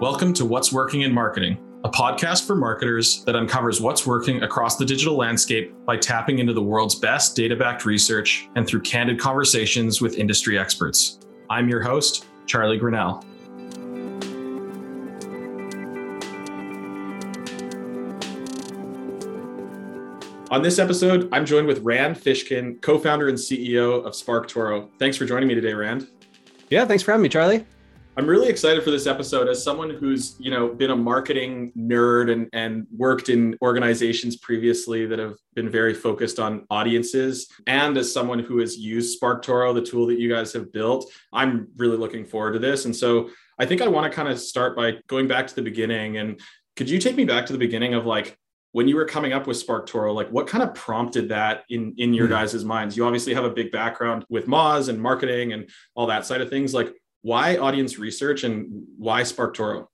Welcome to What's Working in Marketing, a podcast for marketers that uncovers what's working across the digital landscape by tapping into the world's best data backed research and through candid conversations with industry experts. I'm your host, Charlie Grinnell. On this episode, I'm joined with Rand Fishkin, co founder and CEO of SparkToro. Thanks for joining me today, Rand. Yeah, thanks for having me, Charlie. I'm really excited for this episode as someone who's, you know, been a marketing nerd and, and worked in organizations previously that have been very focused on audiences. And as someone who has used SparkToro, the tool that you guys have built, I'm really looking forward to this. And so I think I want to kind of start by going back to the beginning. And could you take me back to the beginning of like when you were coming up with SparkToro, like what kind of prompted that in in your mm-hmm. guys' minds? You obviously have a big background with Moz and marketing and all that side of things. Like why audience research and why SparkToro?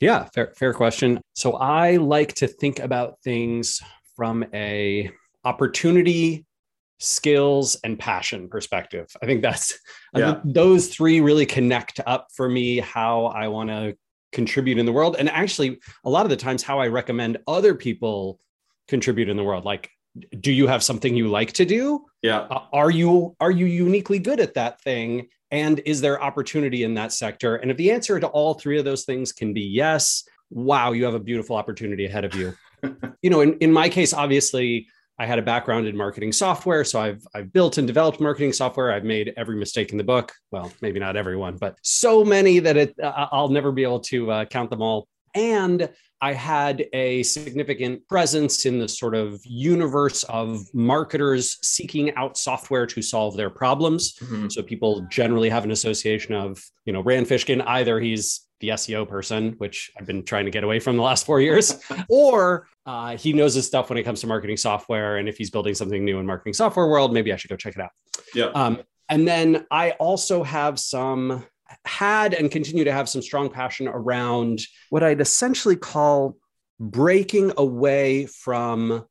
Yeah, fair fair question. So I like to think about things from a opportunity skills and passion perspective. I think that's yeah. I think those three really connect up for me how I want to contribute in the world and actually a lot of the times how i recommend other people contribute in the world like do you have something you like to do yeah uh, are you are you uniquely good at that thing and is there opportunity in that sector and if the answer to all three of those things can be yes wow you have a beautiful opportunity ahead of you you know in, in my case obviously I had a background in marketing software, so I've I've built and developed marketing software. I've made every mistake in the book. Well, maybe not everyone, but so many that it uh, I'll never be able to uh, count them all. And I had a significant presence in the sort of universe of marketers seeking out software to solve their problems. Mm-hmm. So people generally have an association of, you know, Rand Fishkin, either he's the SEO person, which I've been trying to get away from the last four years, or uh, he knows his stuff when it comes to marketing software. And if he's building something new in marketing software world, maybe I should go check it out. Yeah. Um, and then I also have some had and continue to have some strong passion around what I'd essentially call breaking away from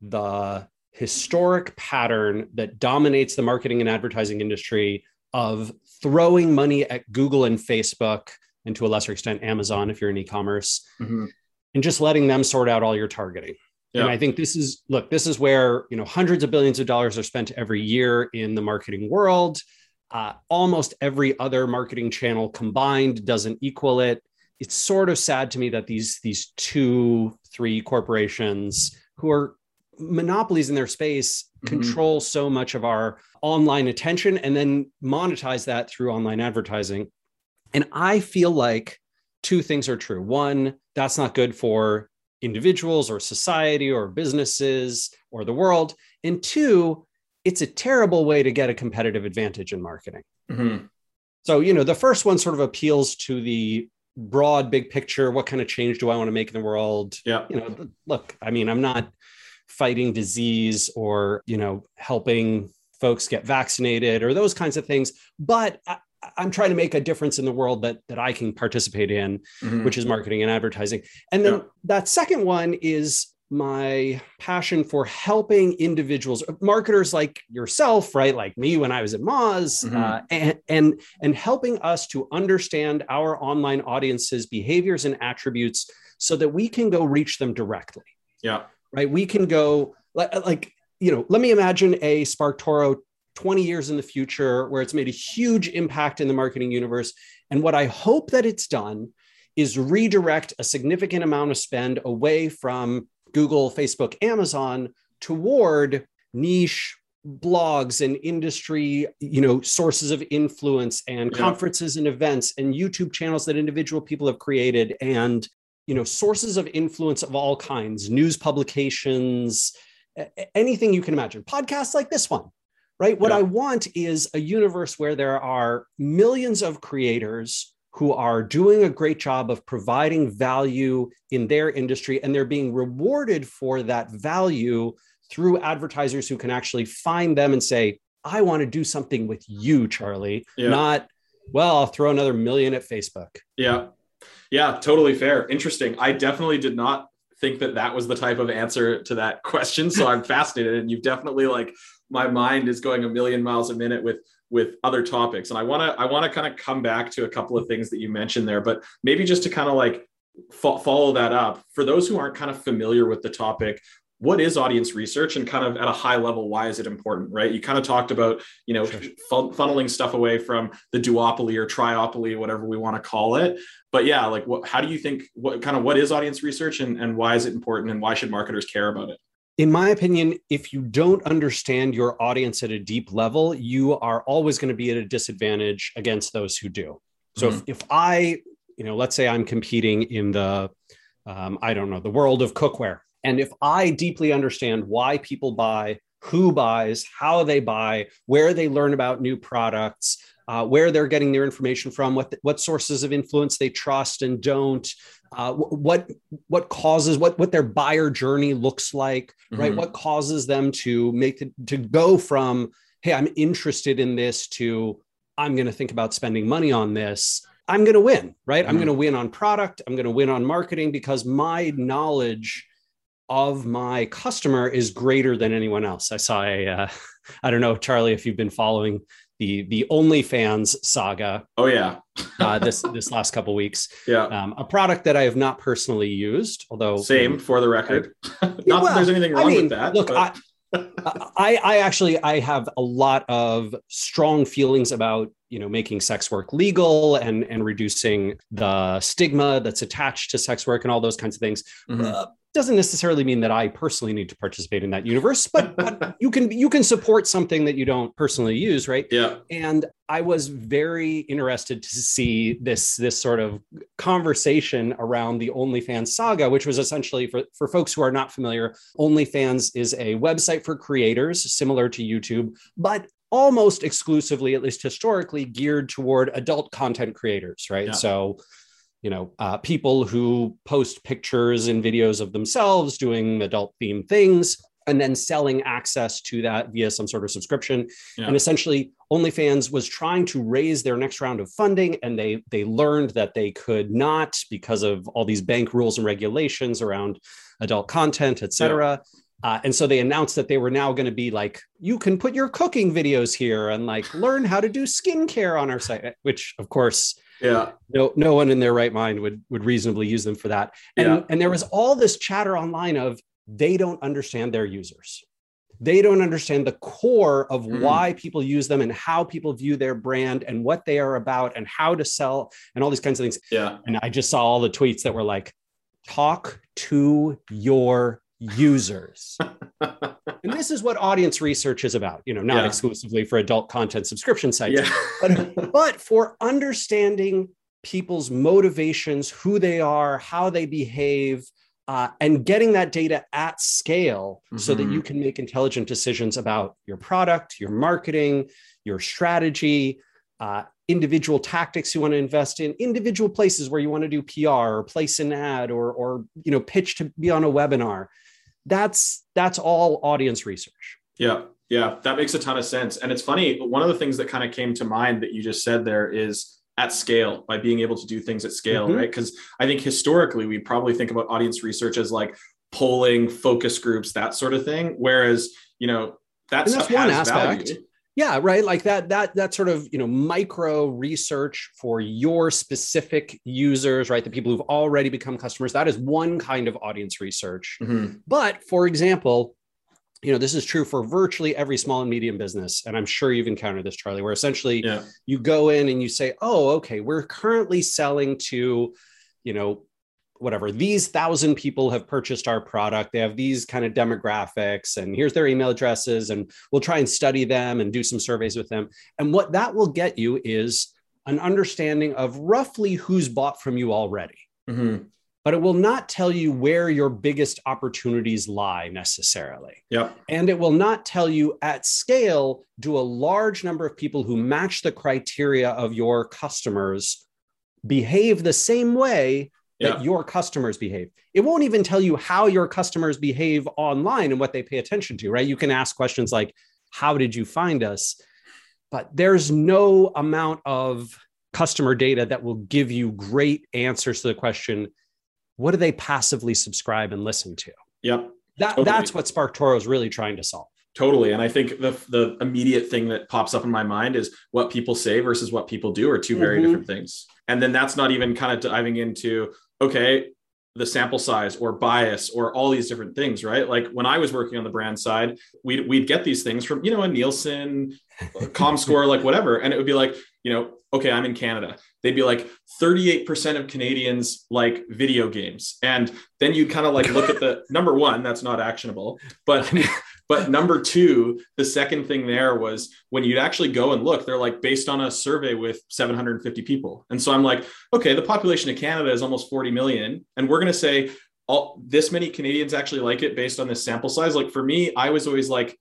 the historic pattern that dominates the marketing and advertising industry of throwing money at Google and Facebook and to a lesser extent Amazon if you're in e-commerce mm-hmm. and just letting them sort out all your targeting. Yeah. And I think this is look, this is where you know hundreds of billions of dollars are spent every year in the marketing world. Uh, almost every other marketing channel combined doesn't equal it. It's sort of sad to me that these these two, three corporations who are monopolies in their space mm-hmm. control so much of our online attention and then monetize that through online advertising. And I feel like two things are true. One, that's not good for individuals or society or businesses or the world. And two, it's a terrible way to get a competitive advantage in marketing. Mm-hmm. So, you know, the first one sort of appeals to the broad, big picture. What kind of change do I want to make in the world? Yeah. You know, look, I mean, I'm not fighting disease or, you know, helping folks get vaccinated or those kinds of things. But I, am trying to make a difference in the world that that I can participate in, mm-hmm. which is marketing and advertising. And then yeah. that second one is my passion for helping individuals marketers like yourself right? Like me when i was at moz mm-hmm. uh, and, and and helping us to understand our online audiences behaviors and attributes so that we can go reach them directly. Yeah. Right? We can go like, like you know let me imagine a SparkToro 20 years in the future where it's made a huge impact in the marketing universe. And what i hope that it's done is redirect a significant amount of spend away from Google, Facebook, Amazon toward niche blogs and industry you know sources of influence and yeah. conferences and events and youtube channels that individual people have created and you know sources of influence of all kinds news publications anything you can imagine podcasts like this one right what yeah. i want is a universe where there are millions of creators who are doing a great job of providing value in their industry and they're being rewarded for that value through advertisers who can actually find them and say i want to do something with you charlie yeah. not well i'll throw another million at facebook. Yeah. Yeah totally fair. Interesting. I definitely did not think that that was the type of answer to that question so i'm fascinated and you've definitely like my mind is going a million miles a minute with with other topics. And I want to I want to kind of come back to a couple of things that you mentioned there, but maybe just to kind of like fo- follow that up for those who aren't kind of familiar with the topic what is audience research and kind of at a high level why is it important right you kind of talked about you know sure. fun- funneling stuff away from the duopoly or triopoly whatever we want to call it but yeah like what how do you think what kind of what is audience research and, and why is it important and why should marketers care about it in my opinion, if you don't understand your audience at a deep level, you are always going to be at a disadvantage against those who do. So mm-hmm. if, if I, you know, let's say I'm competing in the, um, I don't know, the world of cookware, and if I deeply understand why people buy, who buys, how they buy, where they learn about new products, uh, where they're getting their information from, what what sources of influence they trust and don't, uh, what what causes what what their buyer journey looks like, mm-hmm. right? What causes them to make it to go from hey, I'm interested in this to I'm going to think about spending money on this. I'm going to win, right? Mm-hmm. I'm going to win on product. I'm going to win on marketing because my knowledge of my customer is greater than anyone else. I saw a, uh, I don't know, Charlie, if you've been following the the OnlyFans saga. Oh yeah, uh, this this last couple weeks. Yeah, um, a product that I have not personally used, although same for the record. I, not well, that there's anything wrong I mean, with that. Look, I, I, I actually I have a lot of strong feelings about you know making sex work legal and and reducing the stigma that's attached to sex work and all those kinds of things. Mm-hmm. Uh, doesn't necessarily mean that I personally need to participate in that universe, but, but you can you can support something that you don't personally use, right? Yeah. And I was very interested to see this this sort of conversation around the OnlyFans saga, which was essentially for for folks who are not familiar, OnlyFans is a website for creators similar to YouTube, but almost exclusively, at least historically, geared toward adult content creators, right? Yeah. So you know uh, people who post pictures and videos of themselves doing adult themed things and then selling access to that via some sort of subscription yeah. and essentially onlyfans was trying to raise their next round of funding and they they learned that they could not because of all these bank rules and regulations around adult content et cetera yeah. Uh, and so they announced that they were now going to be like, you can put your cooking videos here and like learn how to do skincare on our site, which of course yeah. no no one in their right mind would would reasonably use them for that. And yeah. and there was all this chatter online of they don't understand their users. They don't understand the core of mm. why people use them and how people view their brand and what they are about and how to sell and all these kinds of things. Yeah. And i just saw all the tweets that were like talk to your users. and this is what audience research is about, you know, not yeah. exclusively for adult content subscription sites, yeah. but, but for understanding people's motivations, who they are, how they behave, uh, and getting that data at scale mm-hmm. so that you mm-hmm. can make intelligent decisions about your product, your marketing, your strategy, uh, individual tactics you want to invest in, individual places where you want to do PR or place an ad or, or you know, pitch to be on a webinar that's that's all audience research. Yeah yeah that makes a ton of sense. And it's funny one of the things that kind of came to mind that you just said there is at scale by being able to do things at scale mm-hmm. right? Because i think historically we probably think about audience research as like polling focus groups that sort of thing. Whereas you know that that's one aspect. value yeah right like that that that sort of you know micro research for your specific users right the people who've already become customers that is one kind of audience research mm-hmm. but for example you know this is true for virtually every small and medium business and i'm sure you've encountered this charlie where essentially yeah. you go in and you say oh okay we're currently selling to you know whatever these thousand people have purchased our product they have these kind of demographics and here's their email addresses and we'll try and study them and do some surveys with them. And what that will get you is an understanding of roughly who's bought from you already. Mm-hmm. but it will not tell you where your biggest opportunities lie necessarily. Yeah and it will not tell you at scale do a large number of people who match the criteria of your customers behave the same way that yeah. your customers behave. It won't even tell you how your customers behave online and what they pay attention to, right? You can ask questions like, How did you find us? But there's no amount of customer data that will give you great answers to the question, What do they passively subscribe and listen to? Yep. That, totally. That's what SparkToro is really trying to solve. Totally. And I think the the immediate thing that pops up in my mind is what people say versus what people do are two very mm-hmm. different things. And then that's not even kind of diving into, okay, the sample size or bias or all these different things, right? Like when I was working on the brand side, we'd, we'd get these things from, you know, a Nielsen, ComScore, like whatever. And it would be like, you know, okay, I'm in Canada. They'd be like 38% of Canadians like video games. And then you kind of like look at the number one, that's not actionable. But but number two, the second thing there was when you'd actually go and look, they're like based on a survey with 750 people. And so I'm like, okay, the population of Canada is almost 40 million. And we're going to say all this many Canadians actually like it based on this sample size. Like for me, I was always like,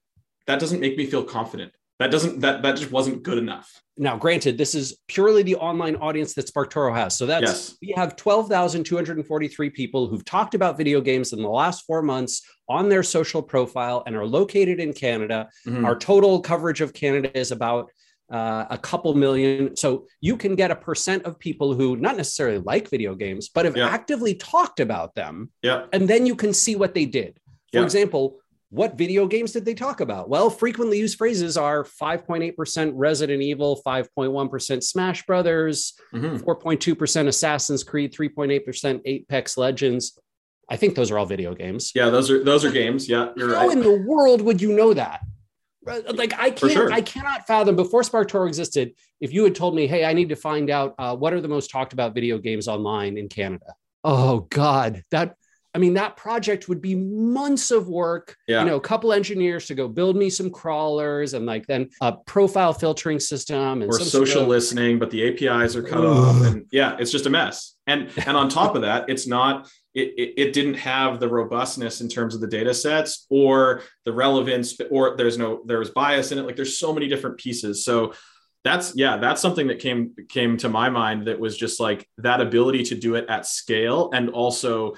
that doesn't make me feel confident that doesn't that that just wasn't good enough now granted this is purely the online audience that sparktoro has so that's yes. we have 12243 people who've talked about video games in the last four months on their social profile and are located in canada mm-hmm. our total coverage of canada is about uh, a couple million so you can get a percent of people who not necessarily like video games but have yeah. actively talked about them yeah and then you can see what they did for yeah. example what video games did they talk about? Well, frequently used phrases are 5.8% Resident Evil, 5.1% Smash Brothers, mm-hmm. 4.2% Assassin's Creed, 3.8% Apex Legends. I think those are all video games. Yeah, those are those are games. Yeah, you're How right. in the world would you know that? Like I can't, sure. I cannot fathom before SparkToro existed. If you had told me, "Hey, I need to find out uh, what are the most talked about video games online in Canada," oh God, that I mean, that project would be months of work. Yeah. You know, a couple engineers to go build me some crawlers and like then a profile filtering system and or social of... listening, but the APIs are cut off. And yeah, it's just a mess. And and on top of that, it's not it, it, it, didn't have the robustness in terms of the data sets or the relevance or there's no there was bias in it like there's so many different pieces so that's yeah that's something that came came to my mind that was just like that ability to do it at scale and also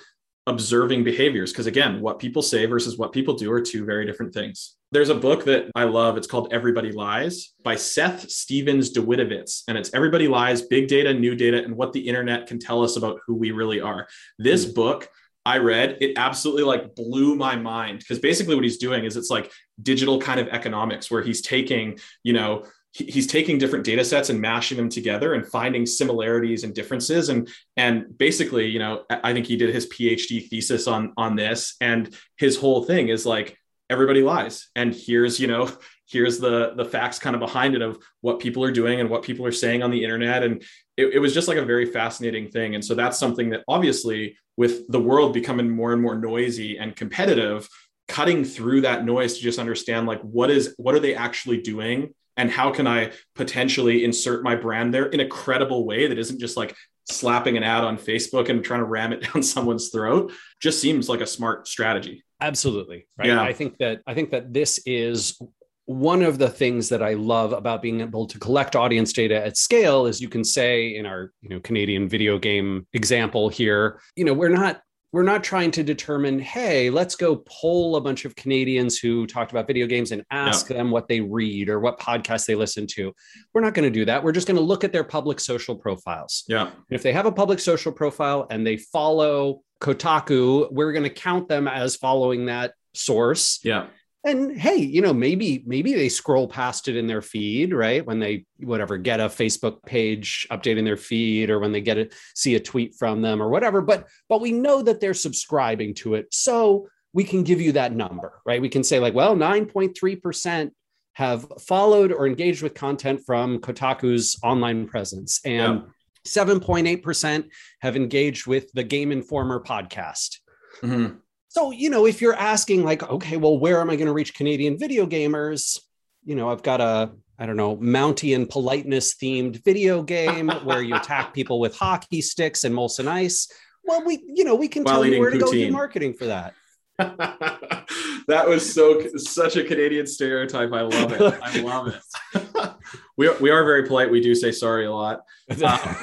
observing behaviors. Because again what people say versus what people do are two very different things. There's a book that i love. It's called everybody lies by seth stephens davidowitz and it's everybody lies big data new data and what the internet can tell us about who we really are. This mm. book I read, it absolutely like blew my mind. Because basically what he's doing is it's like digital kind of economics where he's taking, you know, he's taking different data sets and mashing them together and finding similarities and differences. And and basically you know i think he did his phd thesis on on this. And his whole thing is like everybody lies. And here's you know here's the the facts kind of behind it of what people are doing and what people are saying on the internet. And it, it was just like a very fascinating thing. And so that's something that obviously with the world becoming more and more noisy and competitive cutting through that noise to just understand like what is what are they actually doing and how can I potentially insert my brand there in a credible way that isn't just like slapping an ad on Facebook and trying to ram it down someone's throat just seems like a smart strategy. Absolutely. Right. Yeah. I think that I think that this is one of the things that I love about being able to collect audience data at scale is you can say in our, you know, Canadian video game example here, you know, we're not we're not trying to determine, hey, let's go poll a bunch of Canadians who talked about video games and ask no. them what they read or what podcasts they listen to. We're not going to do that. We're just going to look at their public social profiles. Yeah. And if they have a public social profile and they follow Kotaku, we're going to count them as following that source. Yeah and hey you know maybe maybe they scroll past it in their feed right? When they whatever get a facebook page updating their feed or when they get a see a tweet from them or whatever. But but we know that they're subscribing to it. So we can give you that number right? We can say like well 9.3% have followed or engaged with content from kotaku's online presence and yeah. 7.8% have engaged with the game informer podcast. Mm-hmm. So, you know, if you're asking, like, okay, well, where am I going to reach Canadian video gamers? You know, I've got a, I don't know, Mountie and politeness themed video game where you attack people with hockey sticks and Molson Ice. Well, we, you know, we can While tell you where to go do marketing for that. that was so such a Canadian stereotype. I love it. I love it. we, are, we are very polite. We do say sorry a lot. Uh,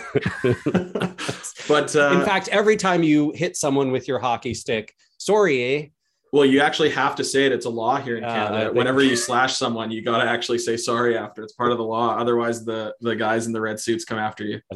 but uh, in fact, every time you hit someone with your hockey stick, sorry, eh? Well, you actually have to say it. It's a law here in uh, Canada. Whenever you slash someone, you got to actually say sorry after. It's part of the law. Otherwise, the the guys in the red suits come after you.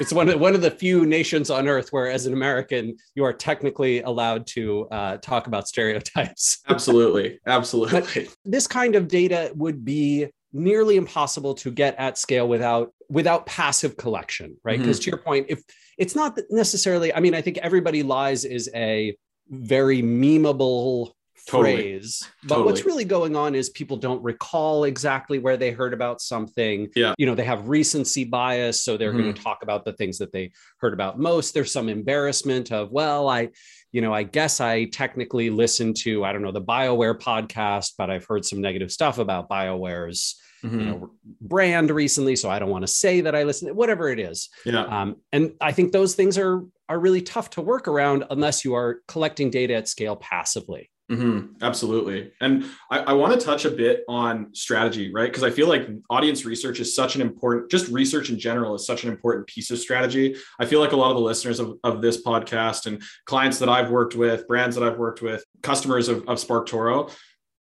it's one of one of the few nations on earth where, as an American, you are technically allowed to uh, talk about stereotypes. absolutely, absolutely. But this kind of data would be nearly impossible to get at scale without without passive collection, right? Because mm-hmm. to your point, if it's not necessarily, I mean, I think everybody lies is a very memeable totally. phrase. But totally. what's really going on is people don't recall exactly where they heard about something. Yeah. You know, they have recency bias. So they're mm-hmm. going to talk about the things that they heard about most. There's some embarrassment of, well, I, you know, I guess I technically listened to, I don't know, the BioWare podcast, but I've heard some negative stuff about BioWare's mm-hmm. you know, brand recently. So I don't want to say that I listen, whatever it is. Yeah. Um, and I think those things are are really tough to work around unless you are collecting data at scale passively. Mm-hmm, absolutely. And I, I want to touch a bit on strategy, right? Because I feel like audience research is such an important, just research in general is such an important piece of strategy. I feel like a lot of the listeners of, of this podcast and clients that I've worked with, brands that I've worked with, customers of, of SparkToro,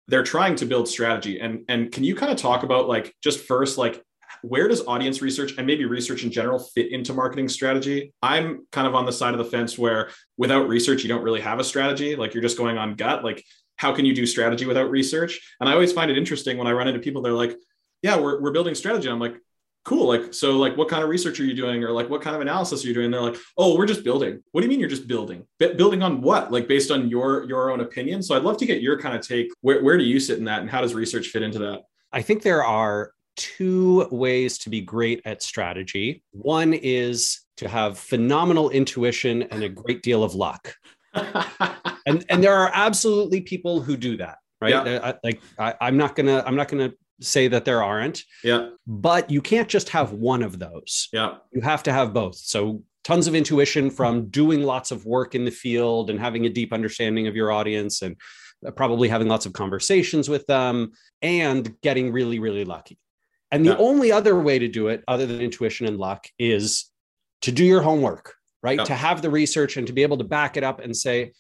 they're trying to build strategy. And, and can you kind of talk about like just first, like where does audience research and maybe research in general fit into marketing strategy? I'm kind of on the side of the fence where without research, you don't really have a strategy. Like you're just going on gut. Like, how can you do strategy without research? And I always find it interesting when I run into people, they're like, yeah, we're, we're building strategy. I'm like, cool. Like, so like, what kind of research are you doing? Or like, what kind of analysis are you doing? And they're like, oh, we're just building. What do you mean you're just building? B- building on what? Like based on your, your own opinion. So I'd love to get your kind of take. Where, where do you sit in that? And how does research fit into that? I think there are two ways to be great at strategy. One is to have phenomenal intuition and a great deal of luck. and and there are absolutely people who do that, right? Yeah. I, like I, I'm not gonna I'm not gonna say that there aren't. Yeah. But you can't just have one of those. Yeah. You have to have both. So tons of intuition from doing lots of work in the field and having a deep understanding of your audience and uh, probably having lots of conversations with them and getting really really lucky and the yeah. only other way to do it, other than intuition and luck, is to do your homework, right? Yeah. To have the research and to be able to back it up and say,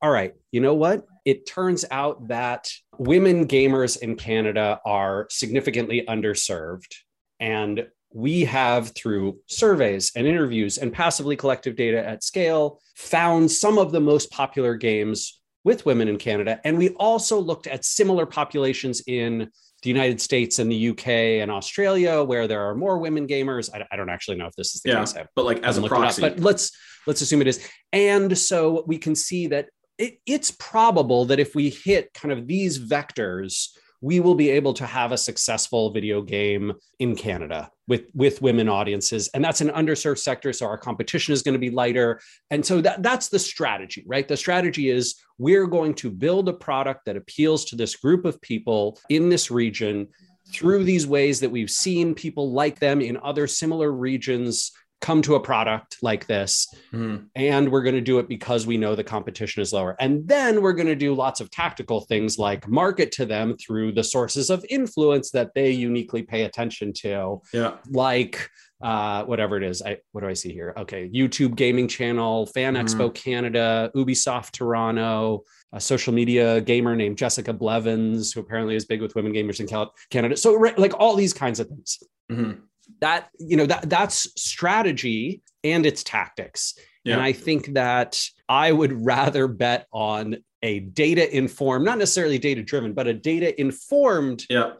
all right, you know what? It turns out that women gamers in Canada are significantly underserved. And we have, through surveys and interviews and passively collective data at scale, found some of the most popular games with women in Canada. And we also looked at similar populations in the United States and the UK and Australia, where there are more women gamers. I, I don't actually know if this is the yeah, case, but like as a proxy. but let's let's assume it is. And so we can see that it, it's probable that if we hit kind of these vectors, we will be able to have a successful video game in Canada with with women audiences. And that's an underserved sector so our competition is going to be lighter. And so that that's the strategy right? The strategy is we're going to build a product that appeals to this group of people in this region through these ways that we've seen people like them in other similar regions come to a product like this mm. and we're going to do it because we know the competition is lower. And then we're going to do lots of tactical things like market to them through the sources of influence that they uniquely pay attention to. Yeah. Like uh, whatever it is. I what do i see here? Okay youtube gaming channel fan mm. expo canada ubisoft toronto a social media gamer named jessica blevins who apparently is big with women gamers in canada. So like all these kinds of things. Mm-hmm that you know that that's strategy and its tactics yeah. and i think that i would rather bet on a data informed not necessarily data driven but a data informed yeah.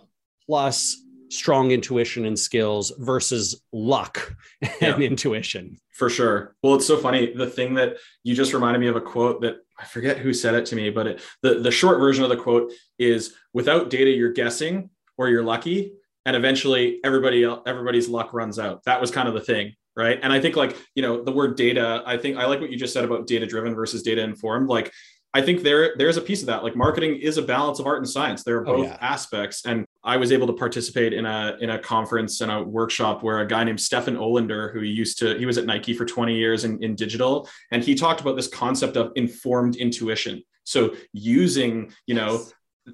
plus strong intuition and skills versus luck and yeah. intuition for sure well it's so funny the thing that you just reminded me of a quote that i forget who said it to me but it, the, the short version of the quote is without data you're guessing or you're lucky and eventually everybody everybody's luck runs out. That was kind of the thing right? And i think like you know the word data i think i like what you just said about data driven versus data informed like i think there there's a piece of that. Like marketing is a balance of art and science. There are oh, both oh, yeah. aspects. And i was able to participate in a in a conference and a workshop where a guy named stefan olander who used to he was at nike for 20 years in, in digital and he talked about this concept of informed intuition. So using you know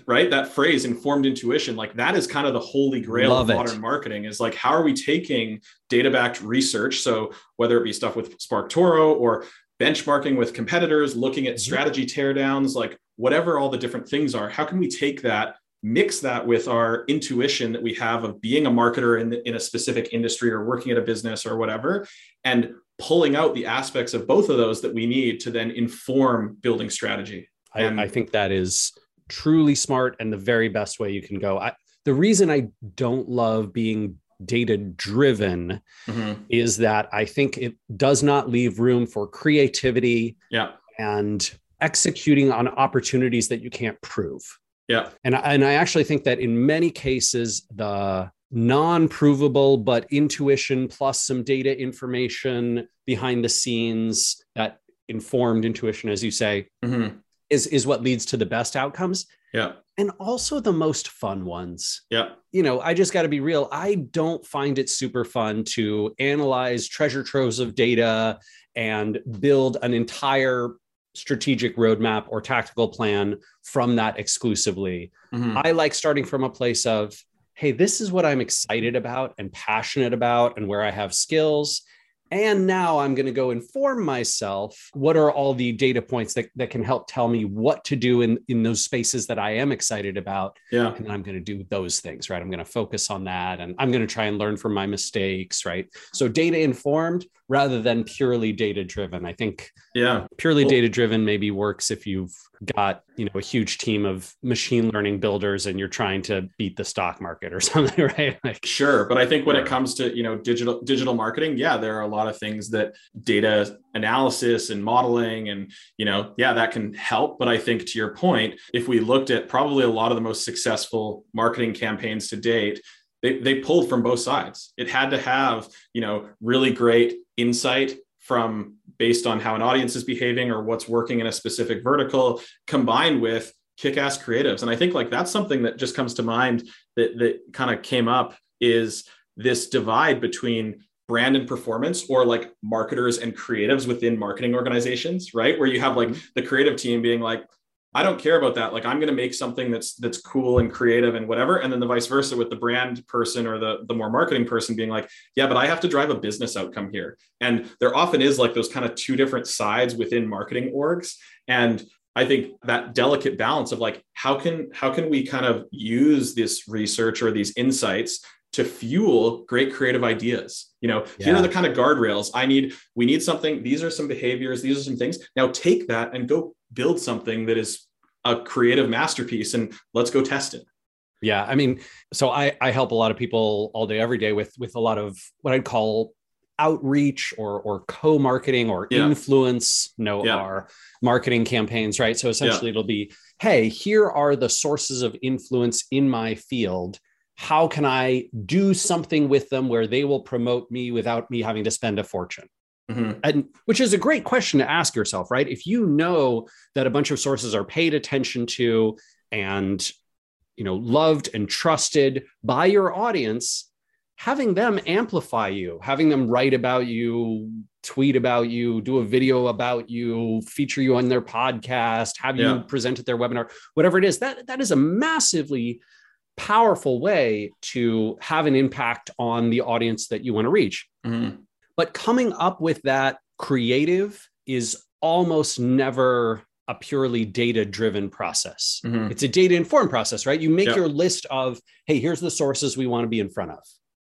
right that phrase informed intuition like that is kind of the holy grail Love of modern it. marketing is like how are we taking data backed research so whether it be stuff with SparkToro or benchmarking with competitors looking at mm-hmm. strategy teardowns like whatever all the different things are how can we take that mix that with our intuition that we have of being a marketer in, the, in a specific industry or working at a business or whatever, and pulling out the aspects of both of those that we need to then inform building strategy. I, I think that is truly smart and the very best way you can go. I, the reason I don't love being data driven mm-hmm. is that I think it does not leave room for creativity yeah. and executing on opportunities that you can't prove. Yeah. And, and I actually think that in many cases, the non provable but intuition plus some data information behind the scenes that informed intuition, as you say, mm-hmm. Is, is what leads to the best outcomes. Yeah. And also the most fun ones. Yeah. You know, I just got to be real. I don't find it super fun to analyze treasure troves of data and build an entire strategic roadmap or tactical plan from that exclusively. Mm-hmm. I like starting from a place of, hey, this is what I'm excited about and passionate about and where I have skills. And now I'm going to go inform myself what are all the data points that, that can help tell me what to do in, in those spaces that I am excited about. Yeah. And I'm going to do those things, right? I'm going to focus on that and I'm going to try and learn from my mistakes, right? So data informed rather than purely data driven. I think yeah, purely data driven maybe works if you've got you know a huge team of machine learning builders and you're trying to beat the stock market or something right? Like sure but i think when it comes to you know digital digital marketing yeah there are a lot of things that data analysis and modeling and you know yeah that can help. But i think to your point if we looked at probably a lot of the most successful marketing campaigns to date they, they pulled from both sides. It had to have you know really great insight from based on how an audience is behaving or what's working in a specific vertical combined with kick-ass creatives. And i think like that's something that just comes to mind that that kind of came up is this divide between brand and performance or like marketers and creatives within marketing organizations right? Where you have like mm-hmm. the creative team being like I don't care about that. Like I'm going to make something that's that's cool and creative and whatever. And then the vice versa with the brand person or the the more marketing person being like, yeah, but I have to drive a business outcome here. And there often is like those kind of two different sides within marketing orgs. And I think that delicate balance of like how can how can we kind of use this research or these insights to fuel great creative ideas. You know yeah. here are the kind of guardrails. I need we need something these are some behaviors these are some things. Now take that and go build something that is a creative masterpiece and let's go test it. Yeah i mean so i i help a lot of people all day every day with with a lot of what i'd call outreach or or co-marketing or yeah. influence no yeah. our marketing campaigns right? So essentially it'll be hey here are the sources of influence in my field how can i do something with them where they will promote me without me having to spend a fortune Mm-hmm. And which is a great question to ask yourself, right? If you know that a bunch of sources are paid attention to and you know loved and trusted by your audience, having them amplify you, having them write about you, tweet about you, do a video about you, feature you on their podcast, have yeah. you present at their webinar, whatever it is, that that is a massively powerful way to have an impact on the audience that you want to reach. Mm-hmm. But coming up with that creative is almost never a purely data driven process. Mm-hmm. It's a data informed process, right? You make yep. your list of, hey, here's the sources we want to be in front of.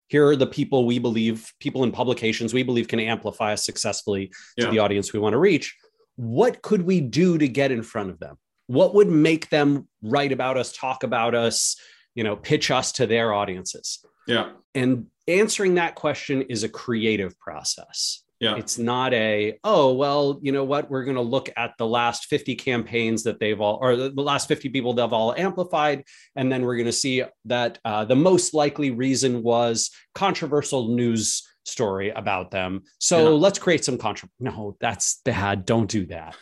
Here are the people we believe, people in publications we believe can amplify us successfully to the audience we want to reach. What could we do to get in front of them? What would make them write about us, talk about us, you know, pitch us to their audiences? Yeah. And answering that question is a creative process. Yeah. It's not a, oh, well, you know what? We're going to look at the last 50 campaigns that they've all, or the last 50 people they've all amplified. And then we're going to see that uh, the most likely reason was controversial news story about them. So yeah. let's create some controversy. No, that's bad. Don't do that.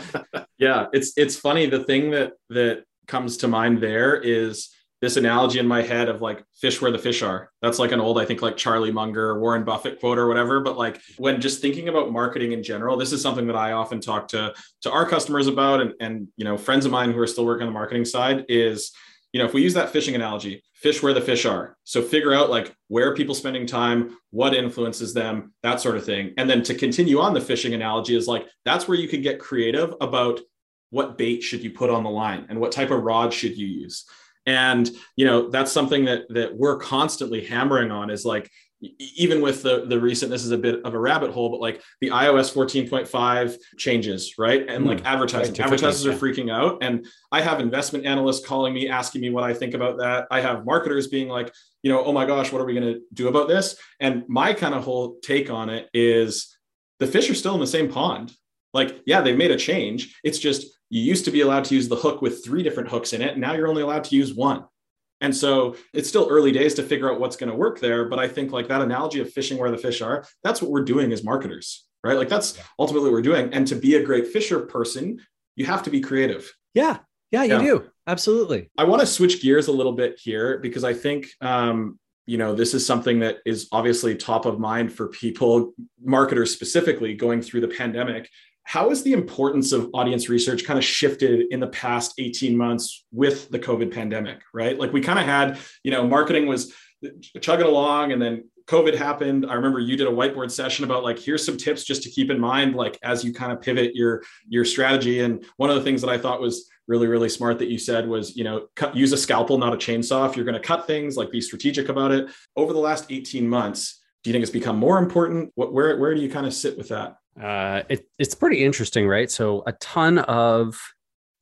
yeah. It's, it's funny. The thing that, that comes to mind there is this analogy in my head of like fish where the fish are. That's like an old, I think like Charlie Munger, Warren Buffett quote or whatever. But like when just thinking about marketing in general, this is something that I often talk to to our customers about and, and you know friends of mine who are still working on the marketing side is you know if we use that fishing analogy fish where the fish are so figure out like where people spending time what influences them that sort of thing and then to continue on the fishing analogy is like that's where you can get creative about what bait should you put on the line and what type of rod should you use and you know that's something that that we're constantly hammering on is like even with the the recent this is a bit of a rabbit hole but like the ios 14.5 changes right? And mm, like advertising right, advertisers are freaking out. And i have investment analysts calling me asking me what i think about that. I have marketers being like you know oh my gosh what are we going to do about this? And my kind of whole take on it is the fish are still in the same pond. Like yeah they've made a change. It's just you used to be allowed to use the hook with three different hooks in it now you're only allowed to use one and so it's still early days to figure out what's going to work there. But I think like that analogy of fishing where the fish are, that's what we're doing as marketers, right? Like that's ultimately what we're doing. And to be a great fisher person, you have to be creative. Yeah. Yeah, you yeah. do. Absolutely. I want to switch gears a little bit here because I think, um, you know, this is something that is obviously top of mind for people, marketers specifically, going through the pandemic how has the importance of audience research kind of shifted in the past 18 months with the covid pandemic right? Like we kind of had you know marketing was chugging along and then covid happened. I remember you did a whiteboard session about like here's some tips just to keep in mind like as you kind of pivot your your strategy. And one of the things that i thought was really really smart that you said was you know cut, use a scalpel not a chainsaw if you're going to cut things like be strategic about it. Over the last 18 months do you think it's become more important? What, where where do you kind of sit with that uh, it, it's pretty interesting, right? So a ton of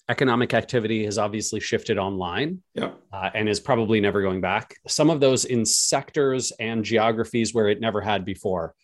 economic activity has obviously shifted online yeah. uh, and is probably never going back. Some of those in sectors and geographies where it never had before.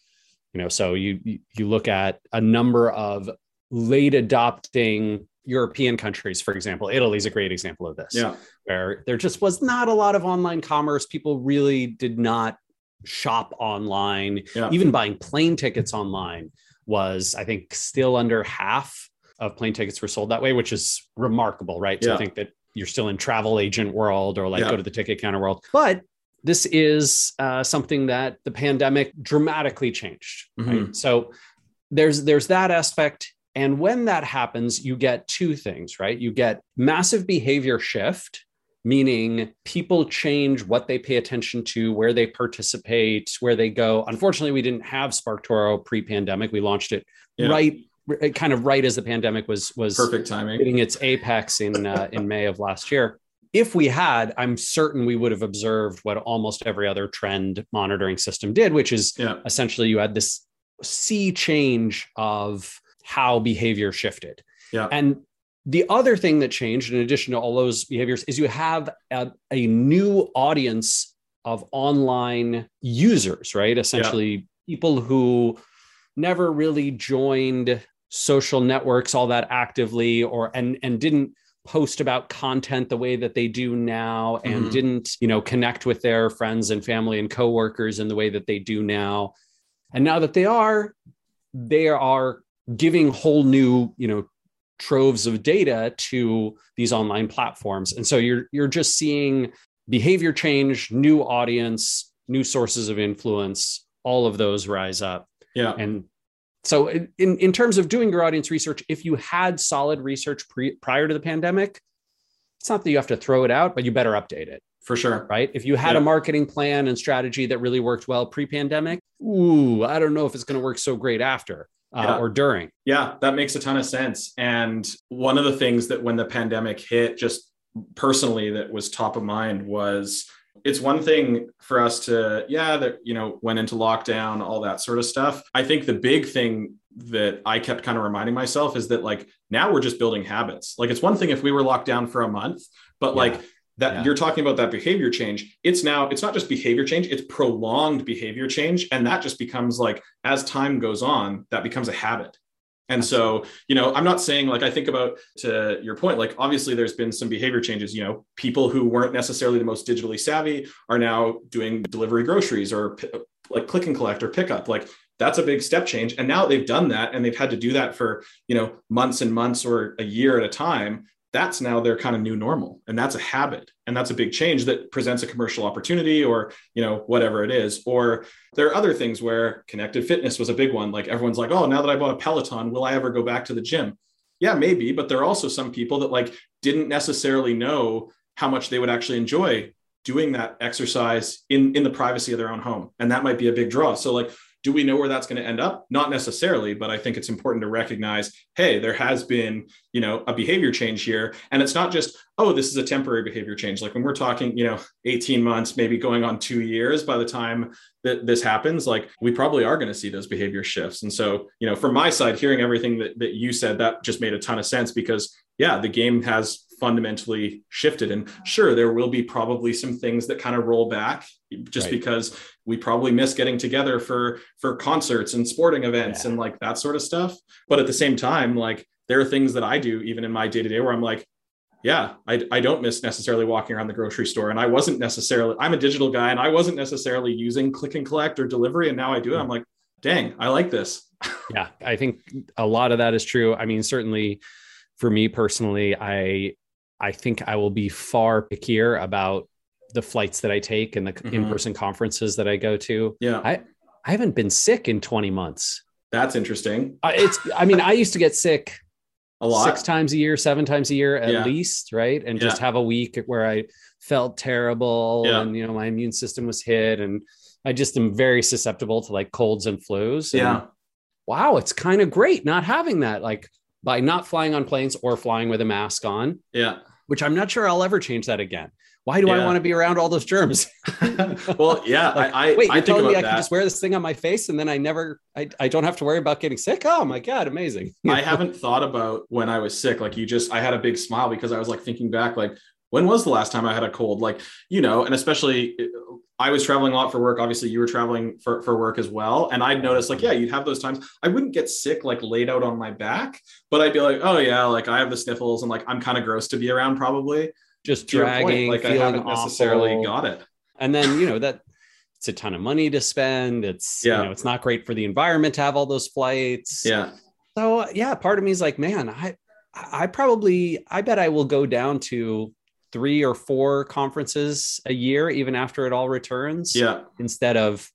You know, so you you look at a number of late adopting European countries, for example. Italy is a great example of this, yeah. where there just was not a lot of online commerce. People really did not shop online, yeah. even buying plane tickets online was, I think, still under half of plane tickets were sold that way, which is remarkable, right? Yeah. To think that you're still in travel agent world or like yeah. go to the ticket counter world. But this is uh, something that the pandemic dramatically changed. Mm-hmm. Right? So there's there's that aspect. And when that happens, you get two things, right? You get massive behavior shift meaning people change what they pay attention to, where they participate, where they go. Unfortunately, we didn't have SparkToro pre-pandemic. We launched it yeah. right kind of right as the pandemic was was perfect timing hitting its apex in uh, in May of last year. If we had, I'm certain we would have observed what almost every other trend monitoring system did, which is yeah. essentially you had this sea change of how behavior shifted. Yeah. And the other thing that changed, in addition to all those behaviors, is you have a, a new audience of online users, right? Essentially, yeah. people who never really joined social networks all that actively or and and didn't post about content the way that they do now and mm-hmm. didn't you know connect with their friends and family and coworkers in the way that they do now and now that they are they are giving whole new you know troves of data to these online platforms. And so you're you're just seeing behavior change, new audience, new sources of influence, all of those rise up. Yeah. And so in, in terms of doing your audience research, if you had solid research pre, prior to the pandemic, it's not that you have to throw it out, but you better update it. For sure. Right. If you had yeah. a marketing plan and strategy that really worked well pre pandemic, ooh, I don't know if it's going to work so great after uh, yeah. or during. Yeah, that makes a ton of sense. And one of the things that when the pandemic hit, just personally, that was top of mind was it's one thing for us to yeah that you know went into lockdown all that sort of stuff i think the big thing that i kept kind of reminding myself is that like now we're just building habits like it's one thing if we were locked down for a month but yeah. like that yeah. you're talking about that behavior change it's now it's not just behavior change it's prolonged behavior change. And that just becomes like as time goes on that becomes a habit. And so you know i'm not saying like i think about to your point like obviously there's been some behavior changes you know people who weren't necessarily the most digitally savvy are now doing delivery groceries or like click and collect or pickup. Like that's a big step change. And now they've done that and they've had to do that for you know months and months or a year at a time that's now their kind of new normal and that's a habit and that's a big change that presents a commercial opportunity or you know whatever it is. Or there are other things where connected fitness was a big one like everyone's like oh now that i bought a peloton will i ever go back to the gym? Yeah maybe but there are also some people that like didn't necessarily know how much they would actually enjoy doing that exercise in in the privacy of their own home and that might be a big draw. So like do we know where that's going to end up? Not necessarily but i think it's important to recognize hey there has been you know a behavior change here. And it's not just oh this is a temporary behavior change. Like when we're talking you know 18 months maybe going on two years by the time that this happens like we probably are going to see those behavior shifts. And so you know from my side hearing everything that, that you said that just made a ton of sense because yeah the game has fundamentally shifted. And sure there will be probably some things that kind of roll back just right. because we probably miss getting together for for concerts and sporting events yeah. and like that sort of stuff. But at the same time like there are things that i do even in my day to day where i'm like yeah I, I don't miss necessarily walking around the grocery store. And i wasn't necessarily i'm a digital guy and i wasn't necessarily using click and collect or delivery and now i do it. Hmm. I'm like dang i like this. Yeah i think a lot of that is true. I mean certainly for me personally i i think i will be far pickier about the flights that I take and the mm-hmm. in-person conferences that I go to. Yeah. I, I haven't been sick in 20 months. That's interesting. Uh, it's, I mean, I used to get sick a lot, six times a year, seven times a year at yeah. least. Right. And yeah. just have a week where I felt terrible yeah. and, you know, my immune system was hit and I just am very susceptible to like colds and flus. And yeah. Wow. It's kind of great not having that, like by not flying on planes or flying with a mask on. Yeah. Which I'm not sure I'll ever change that again why do yeah. I want to be around all those germs? well, yeah, like, I, wait, you're I telling me I that. can just wear this thing on my face and then I never, I, I don't have to worry about getting sick. Oh my God, amazing. I haven't thought about when I was sick. Like you just, I had a big smile because I was like thinking back, like, when was the last time I had a cold? Like, you know, and especially uh, I was traveling a lot for work. Obviously, you were traveling for, for work as well. And I'd notice, like, yeah, you'd have those times. I wouldn't get sick, like, laid out on my back, but I'd be like, oh, yeah, like, I have the sniffles and, like, I'm kind of gross to be around probably just dragging, like I haven't awful. necessarily got it. And then you know that it's a ton of money to spend. It's yeah. you know it's not great for the environment to have all those flights. Yeah. So yeah, part of me is like, man, I I probably I bet I will go down to three or four conferences a year, even after it all returns. Yeah. Instead of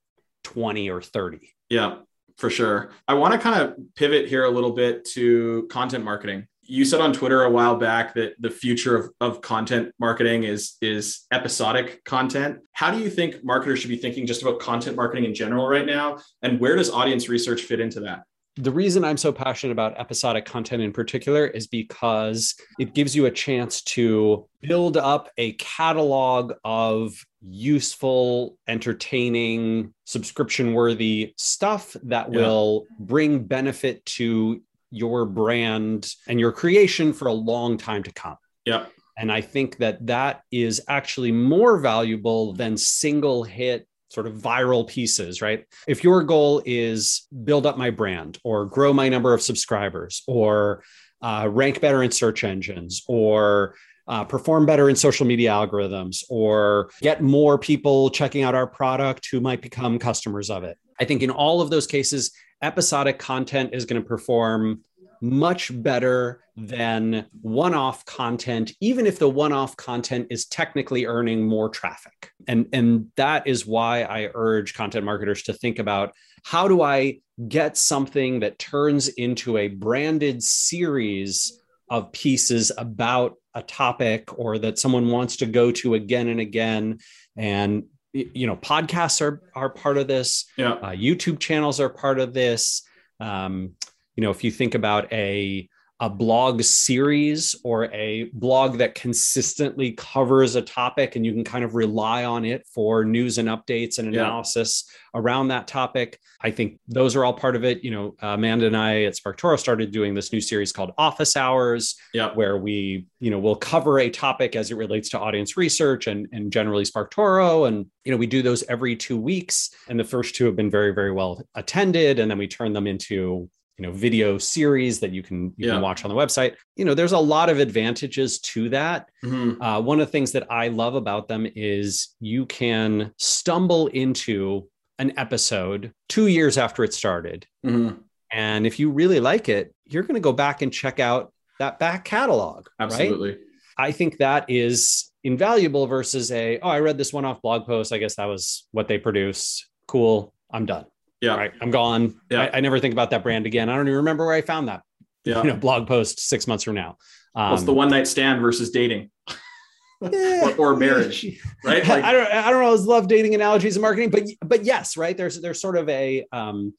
20 or 30. Yeah, for sure. I want to kind of pivot here a little bit to content marketing you said on Twitter a while back that the future of, of content marketing is is episodic content. How do you think marketers should be thinking just about content marketing in general right now? And where does audience research fit into that? The reason I'm so passionate about episodic content in particular is because it gives you a chance to build up a catalog of useful, entertaining, subscription worthy stuff that yeah. will bring benefit to your brand and your creation for a long time to come. Yeah. And I think that that is actually more valuable than single hit sort of viral pieces, right? If your goal is build up my brand or grow my number of subscribers or uh, rank better in search engines or uh, perform better in social media algorithms or get more people checking out our product who might become customers of it. I think in all of those cases, episodic content is going to perform much better than one off content, even if the one off content is technically earning more traffic. And, and that is why I urge content marketers to think about how do I get something that turns into a branded series of pieces about a topic or that someone wants to go to again and again? And you know podcasts are are part of this. Yeah. Uh, youtube channels are part of this. Um, you know if you think about a a blog series or a blog that consistently covers a topic and you can kind of rely on it for news and updates and analysis yeah. around that topic. I think those are all part of it. You know, Amanda and I at SparkToro started doing this new series called Office Hours, yeah. where we, you know, we'll cover a topic as it relates to audience research and, and generally SparkToro. And, you know, we do those every two weeks. And the first two have been very, very well attended. And then we turn them into you know video series that you can you yeah. can watch on the website you know there's a lot of advantages to that mm-hmm. uh, one of the things that i love about them is you can stumble into an episode two years after it started mm-hmm. and if you really like it you're going to go back and check out that back catalog absolutely right? i think that is invaluable versus a oh i read this one off blog post i guess that was what they produced cool i'm done yeah. Right. I'm gone. Yeah. I, I, never think about that brand again. I don't even remember where I found that. Yeah. You know, blog post six months from now. Um, What's the one night stand versus dating? or, or, marriage, right? Like, I don't, I don't know. I love dating analogies in marketing, but but yes, right. There's there's sort of a um,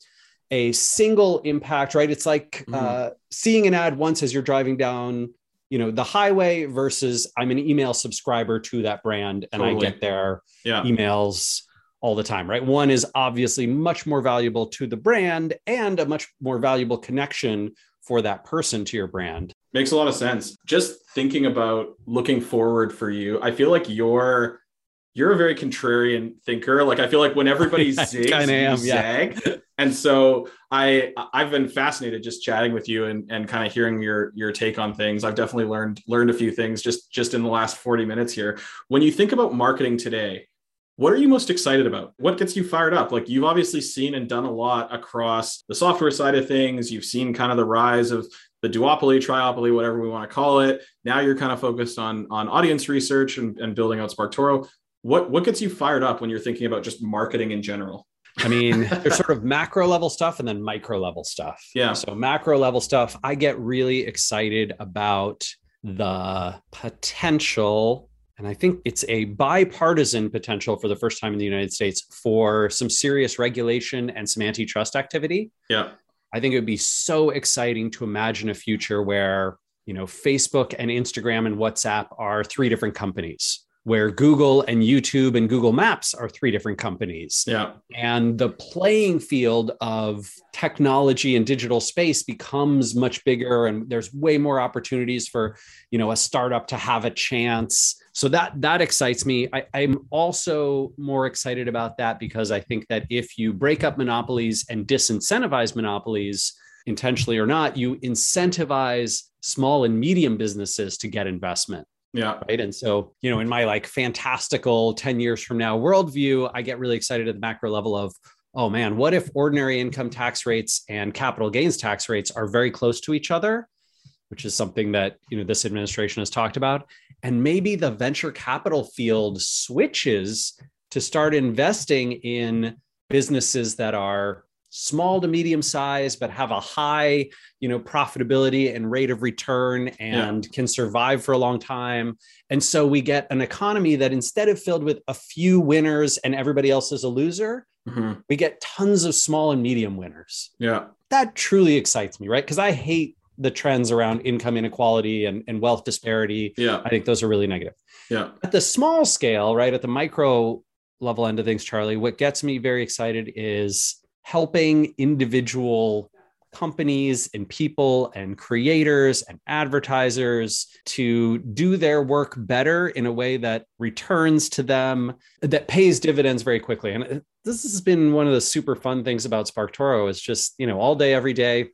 a single impact, right? It's like mm-hmm. uh, seeing an ad once as you're driving down, you know, the highway versus I'm an email subscriber to that brand and totally. I get their yeah. emails all the time, right? One is obviously much more valuable to the brand and a much more valuable connection for that person to your brand. Makes a lot of sense. Just thinking about looking forward for you, I feel like you're you're a very contrarian thinker. Like I feel like when everybody zigs, you am, zag. Yeah. And so I I've been fascinated just chatting with you and, and kind of hearing your your take on things. I've definitely learned learned a few things just just in the last 40 minutes here. When you think about marketing today, what are you most excited about? What gets you fired up? Like you've obviously seen and done a lot across the software side of things. You've seen kind of the rise of the duopoly, triopoly, whatever we want to call it. Now you're kind of focused on on audience research and, and building out SparkToro. What what gets you fired up when you're thinking about just marketing in general? I mean, there's sort of macro level stuff and then micro level stuff. Yeah. So macro level stuff, I get really excited about the potential and I think it's a bipartisan potential for the first time in the United States for some serious regulation and some antitrust activity. Yeah. I think it would be so exciting to imagine a future where, you know, Facebook and Instagram and WhatsApp are three different companies where Google and YouTube and Google Maps are three different companies. Yeah. And the playing field of technology and digital space becomes much bigger and there's way more opportunities for, you know, a startup to have a chance. So that that excites me. I, I'm also more excited about that because I think that if you break up monopolies and disincentivize monopolies, intentionally or not, you incentivize small and medium businesses to get investment yeah. Right. And so, you know, in my like fantastical 10 years from now worldview, I get really excited at the macro level of, oh man, what if ordinary income tax rates and capital gains tax rates are very close to each other? Which is something that, you know, this administration has talked about. And maybe the venture capital field switches to start investing in businesses that are small to medium size but have a high you know profitability and rate of return and yeah. can survive for a long time and so we get an economy that instead of filled with a few winners and everybody else is a loser mm-hmm. we get tons of small and medium winners yeah that truly excites me right because i hate the trends around income inequality and, and wealth disparity yeah. I think those are really negative. Yeah. At the small scale right at the micro level end of things charlie what gets me very excited is helping individual companies and people and creators and advertisers to do their work better in a way that returns to them that pays dividends very quickly. And this has been one of the super fun things about SparkToro is just you know all day every day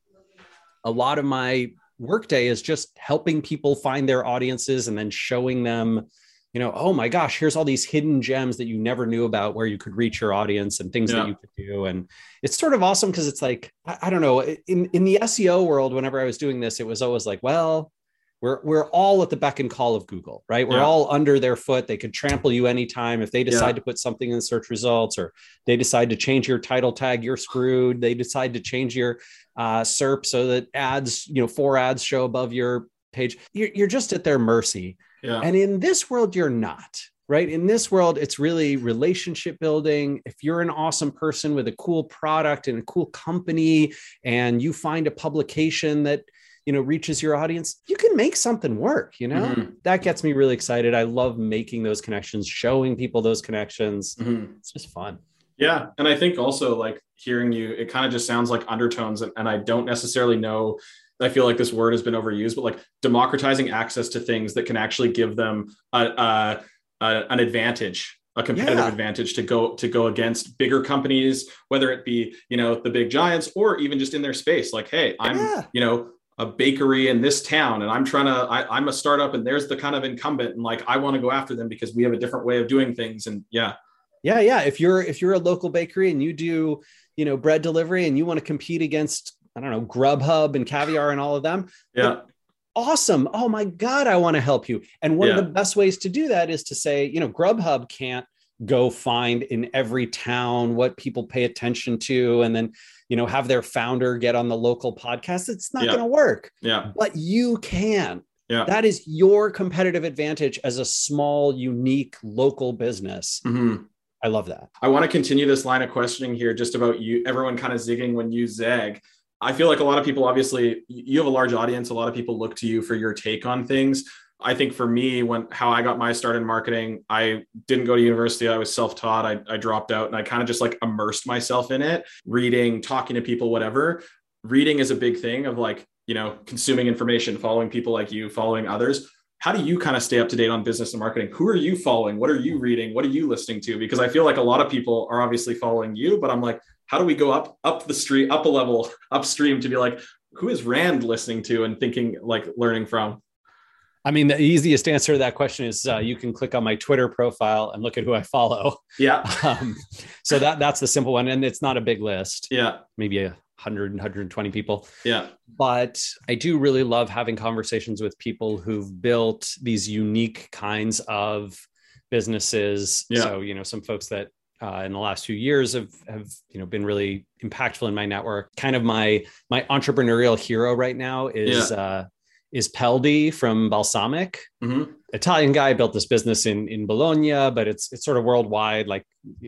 a lot of my workday is just helping people find their audiences and then showing them you know, oh my gosh, here's all these hidden gems that you never knew about where you could reach your audience and things yeah. that you could do. And it's sort of awesome because it's like, I, I, don't know, in, in the SEO world, whenever I was doing this, it was always like, well, we're, we're all at the beck and call of Google, right? We're yeah. all under their foot. They could trample you anytime. If they decide yeah. to put something in the search results or they decide to change your title tag, you're screwed. They decide to change your uh, SERP so that ads, you know, four ads show above your page. You're, you're just at their mercy. Yeah. And in this world, you're not, right? In this world, it's really relationship building. If you're an awesome person with a cool product and a cool company, and you find a publication that you know reaches your audience you can make something work you know mm-hmm. that gets me really excited i love making those connections showing people those connections mm-hmm. it's just fun yeah and i think also like hearing you it kind of just sounds like undertones and, and i don't necessarily know I feel like this word has been overused, but like democratizing access to things that can actually give them a, a, a an advantage a competitive yeah. advantage to go to go against bigger companies whether it be you know the big giants or even just in their space like hey i'm yeah. you know a bakery in this town and i'm trying to I, i'm a startup and there's the kind of incumbent and like i want to go after them because we have a different way of doing things and yeah yeah yeah if you're if you're a local bakery and you do you know bread delivery and you want to compete against I don't know, Grubhub and Caviar and all of them. Yeah. awesome. Oh my God, I want to help you. And one yeah. of the best ways to do that is to say, you know, Grubhub can't go find in every town what people pay attention to and then you know have their founder get on the local podcast it's not yeah. going to work yeah but you can Yeah. That is your competitive advantage as a small, unique local business. Mhm. I love that. I want to continue this line of questioning here just about you, everyone kind of zigging when you zag. I feel like a lot of people, obviously, you have a large audience. A lot of people look to you for your take on things. I think for me, when how I got my start in marketing, I didn't go to university. I was self-taught. I, I dropped out and I kind of just like immersed myself in it, reading, talking to people, whatever. Reading is a big thing of like, you know, consuming information, following people like you, following others how do you kind of stay up to date on business and marketing? Who are you following? What are you reading? What are you listening to? Because I feel like a lot of people are obviously following you, but I'm like, how do we go up up the street, up a level, upstream to be like, who is Rand listening to and thinking like learning from? I mean, the easiest answer to that question is uh, you can click on my Twitter profile and look at who I follow. Yeah. Um, so that that's the simple one, and it's not a big list. Yeah. Maybe a 100 120 people. Yeah. But I do really love having conversations with people who've built these unique kinds of businesses. Yeah. So, you know, some folks that uh, in the last few years have have you know been really impactful in my network. Kind of my my entrepreneurial hero right now is uh, is Peldi from Balsamiq. Mhm. Italian guy built this business in in Bologna, but it's it's sort of worldwide. Like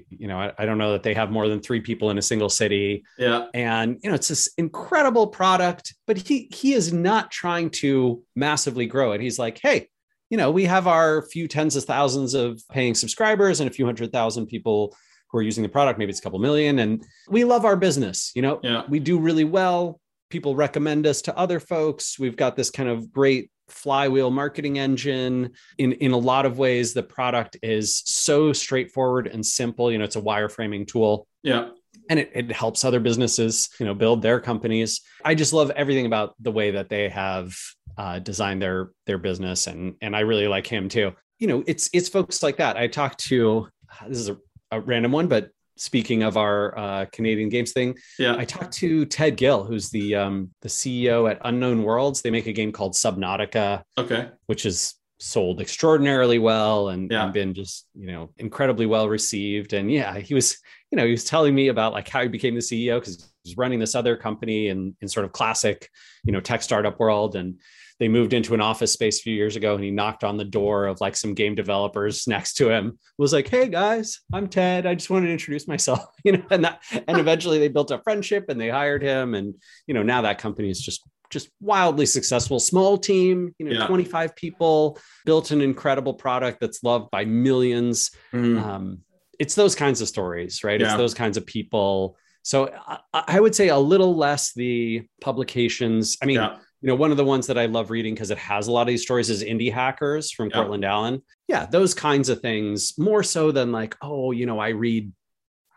you know, I, I don't know that they have more than three people in a single city Yeah. and you know it's this incredible product but he he is not trying to massively grow it he's like hey you know we have our few tens of thousands of paying subscribers and a few hundred thousand people who are using the product maybe it's a couple million and we love our business you know Yeah. we do really well people recommend us to other folks. We've got this kind of great flywheel marketing engine. In in a lot of ways the product is so straightforward and simple. You know it's a wireframing tool. Yeah. and it, it helps other businesses you know build their companies. I just love everything about the way that they have uh, designed their their business. And and i really like him too. You know it's it's folks like that. I talked to this is a, a random one but speaking of our uh, canadian games thing Yeah. i talked to ted gill who's the um the ceo at unknown worlds they make a game called subnautica Okay. which has sold extraordinarily well and, Yeah. and been just you know incredibly well received and yeah he was you know he was telling me about like how he became the ceo because he's running this other company in, in sort of classic you know tech startup world. And they moved into an office space a few years ago and he knocked on the door of like some game developers next to him. Was like hey guys i'm ted. I just wanted to introduce myself. You know and that and eventually they built a friendship and they hired him. And you know now that company is just just wildly successful. Small team you know Yeah. 25 people built an incredible product that's loved by millions. Mhm. um, it's those kinds of stories right? It's those kinds of people so I, I would say a little less the publications i mean yeah. you know one of the ones that i love reading because it has a lot of these stories is indie hackers from Yeah. courtland allen yeah those kinds of things more so than like oh you know i read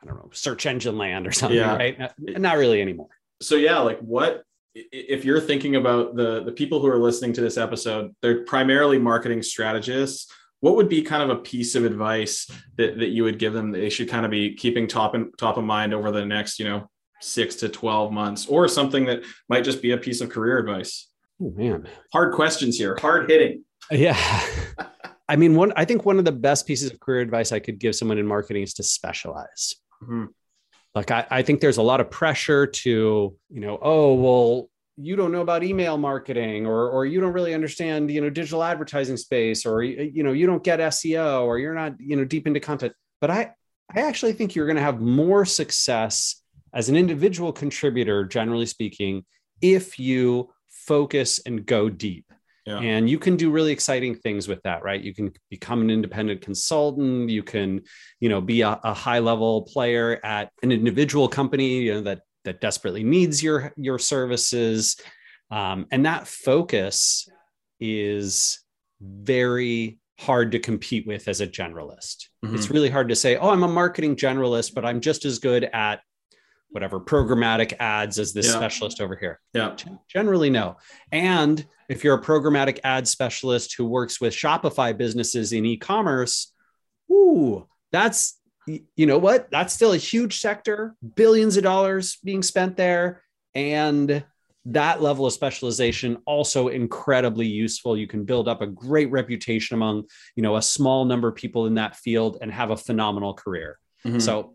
i don't know search engine land or something Yeah. right not, not really anymore so yeah like what if you're thinking about the the people who are listening to this episode they're primarily marketing strategists what would be kind of a piece of advice that, that you would give them that they should kind of be keeping top and top of mind over the next you know six to 12 months or something that might just be a piece of career advice oh man hard questions here hard hitting Yeah. I mean, one, I think one of the best pieces of career advice I could give someone in marketing is to specialize. Mhm. Like, I, I think there's a lot of pressure to, you know, oh, well, you don't know about email marketing or, or you don't really understand, you know, digital advertising space or, you know, you don't get SEO or you're not, you know, deep into content. But I, I actually think you're going to have more success as an individual contributor, generally speaking, if you focus and go deep. Yeah. And you can do really exciting things with that, right? You can become an independent consultant. You can, you know, be a, a high level player at an individual company you know, that that desperately needs your your services. Um, and that focus is very hard to compete with as a generalist. Mhm. It's really hard to say, oh, I'm a marketing generalist, but I'm just as good at whatever programmatic ads as this Yeah. specialist over here. yeah Generally, no. And if you're a programmatic ad specialist who works with Shopify businesses in e-commerce, ooh, that's you know what? That's still a huge sector, billions of dollars being spent there, and that level of specialization also incredibly useful. You can build up a great reputation among you know a small number of people in that field and have a phenomenal career. Mhm. So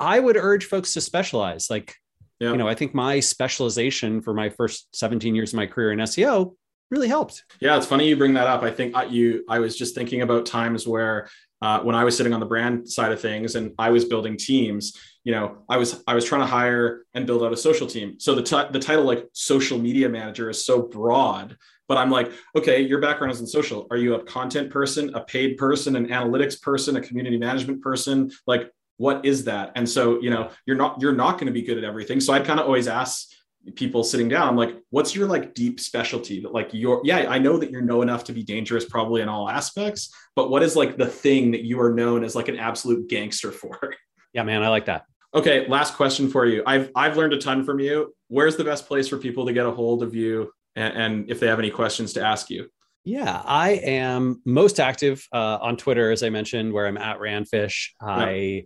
I- would urge folks to specialize. Like Yeah. you know, I think my specialization for my first 17 years of my career in SEO really helped. Yeah, it's funny you bring that up. I think you I was just thinking about times where uh, when I was sitting on the brand side of things and I was building teams, you know, I was I was trying to hire and build out a social team. So the t- the title like social media manager is so broad, but I'm like, okay, your background is in social. Are you a content person, a paid person, an analytics person, a community management person? Like, what is that? And so, you know, you're not you're not going to be good at everything. So I kind of always ask people sitting down i'm like what's your like deep specialty? That like your yeah i know that you're know enough to be dangerous probably in all aspects but what is like the thing that you are known as like an absolute gangster for? Yeah man i like that. Okay last question for you. I've i've learned a ton from you. Where's the best place for people to get a hold of you and, and if they have any questions to ask you? Yeah, I am most active uh, on Twitter, as I mentioned, where I'm at Randfish. I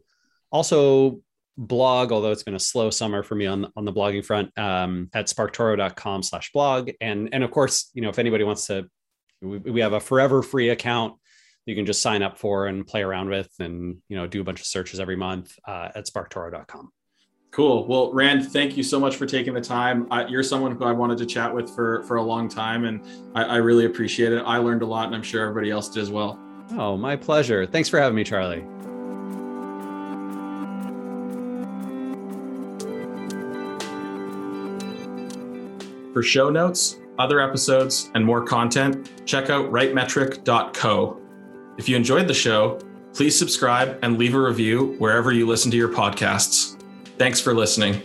also blog, although it's been a slow summer for me on, on the blogging front, um, at sparktoro.com slash blog. And, and of course, you know, if anybody wants to, we, we have a forever free account you can just sign up for and play around with and, you know, do a bunch of searches every month uh, at sparktoro.com. Cool. Well, Rand, thank you so much for taking the time. I, you're someone who I wanted to chat with for for a long time, and I, I, really appreciate it. I learned a lot, and I'm sure everybody else did as well. Oh, my pleasure. Thanks for having me, Charlie. For show notes, other episodes, and more content, check out rightmetric.co. If you enjoyed the show, please subscribe and leave a review wherever you listen to your podcasts. Thanks for listening.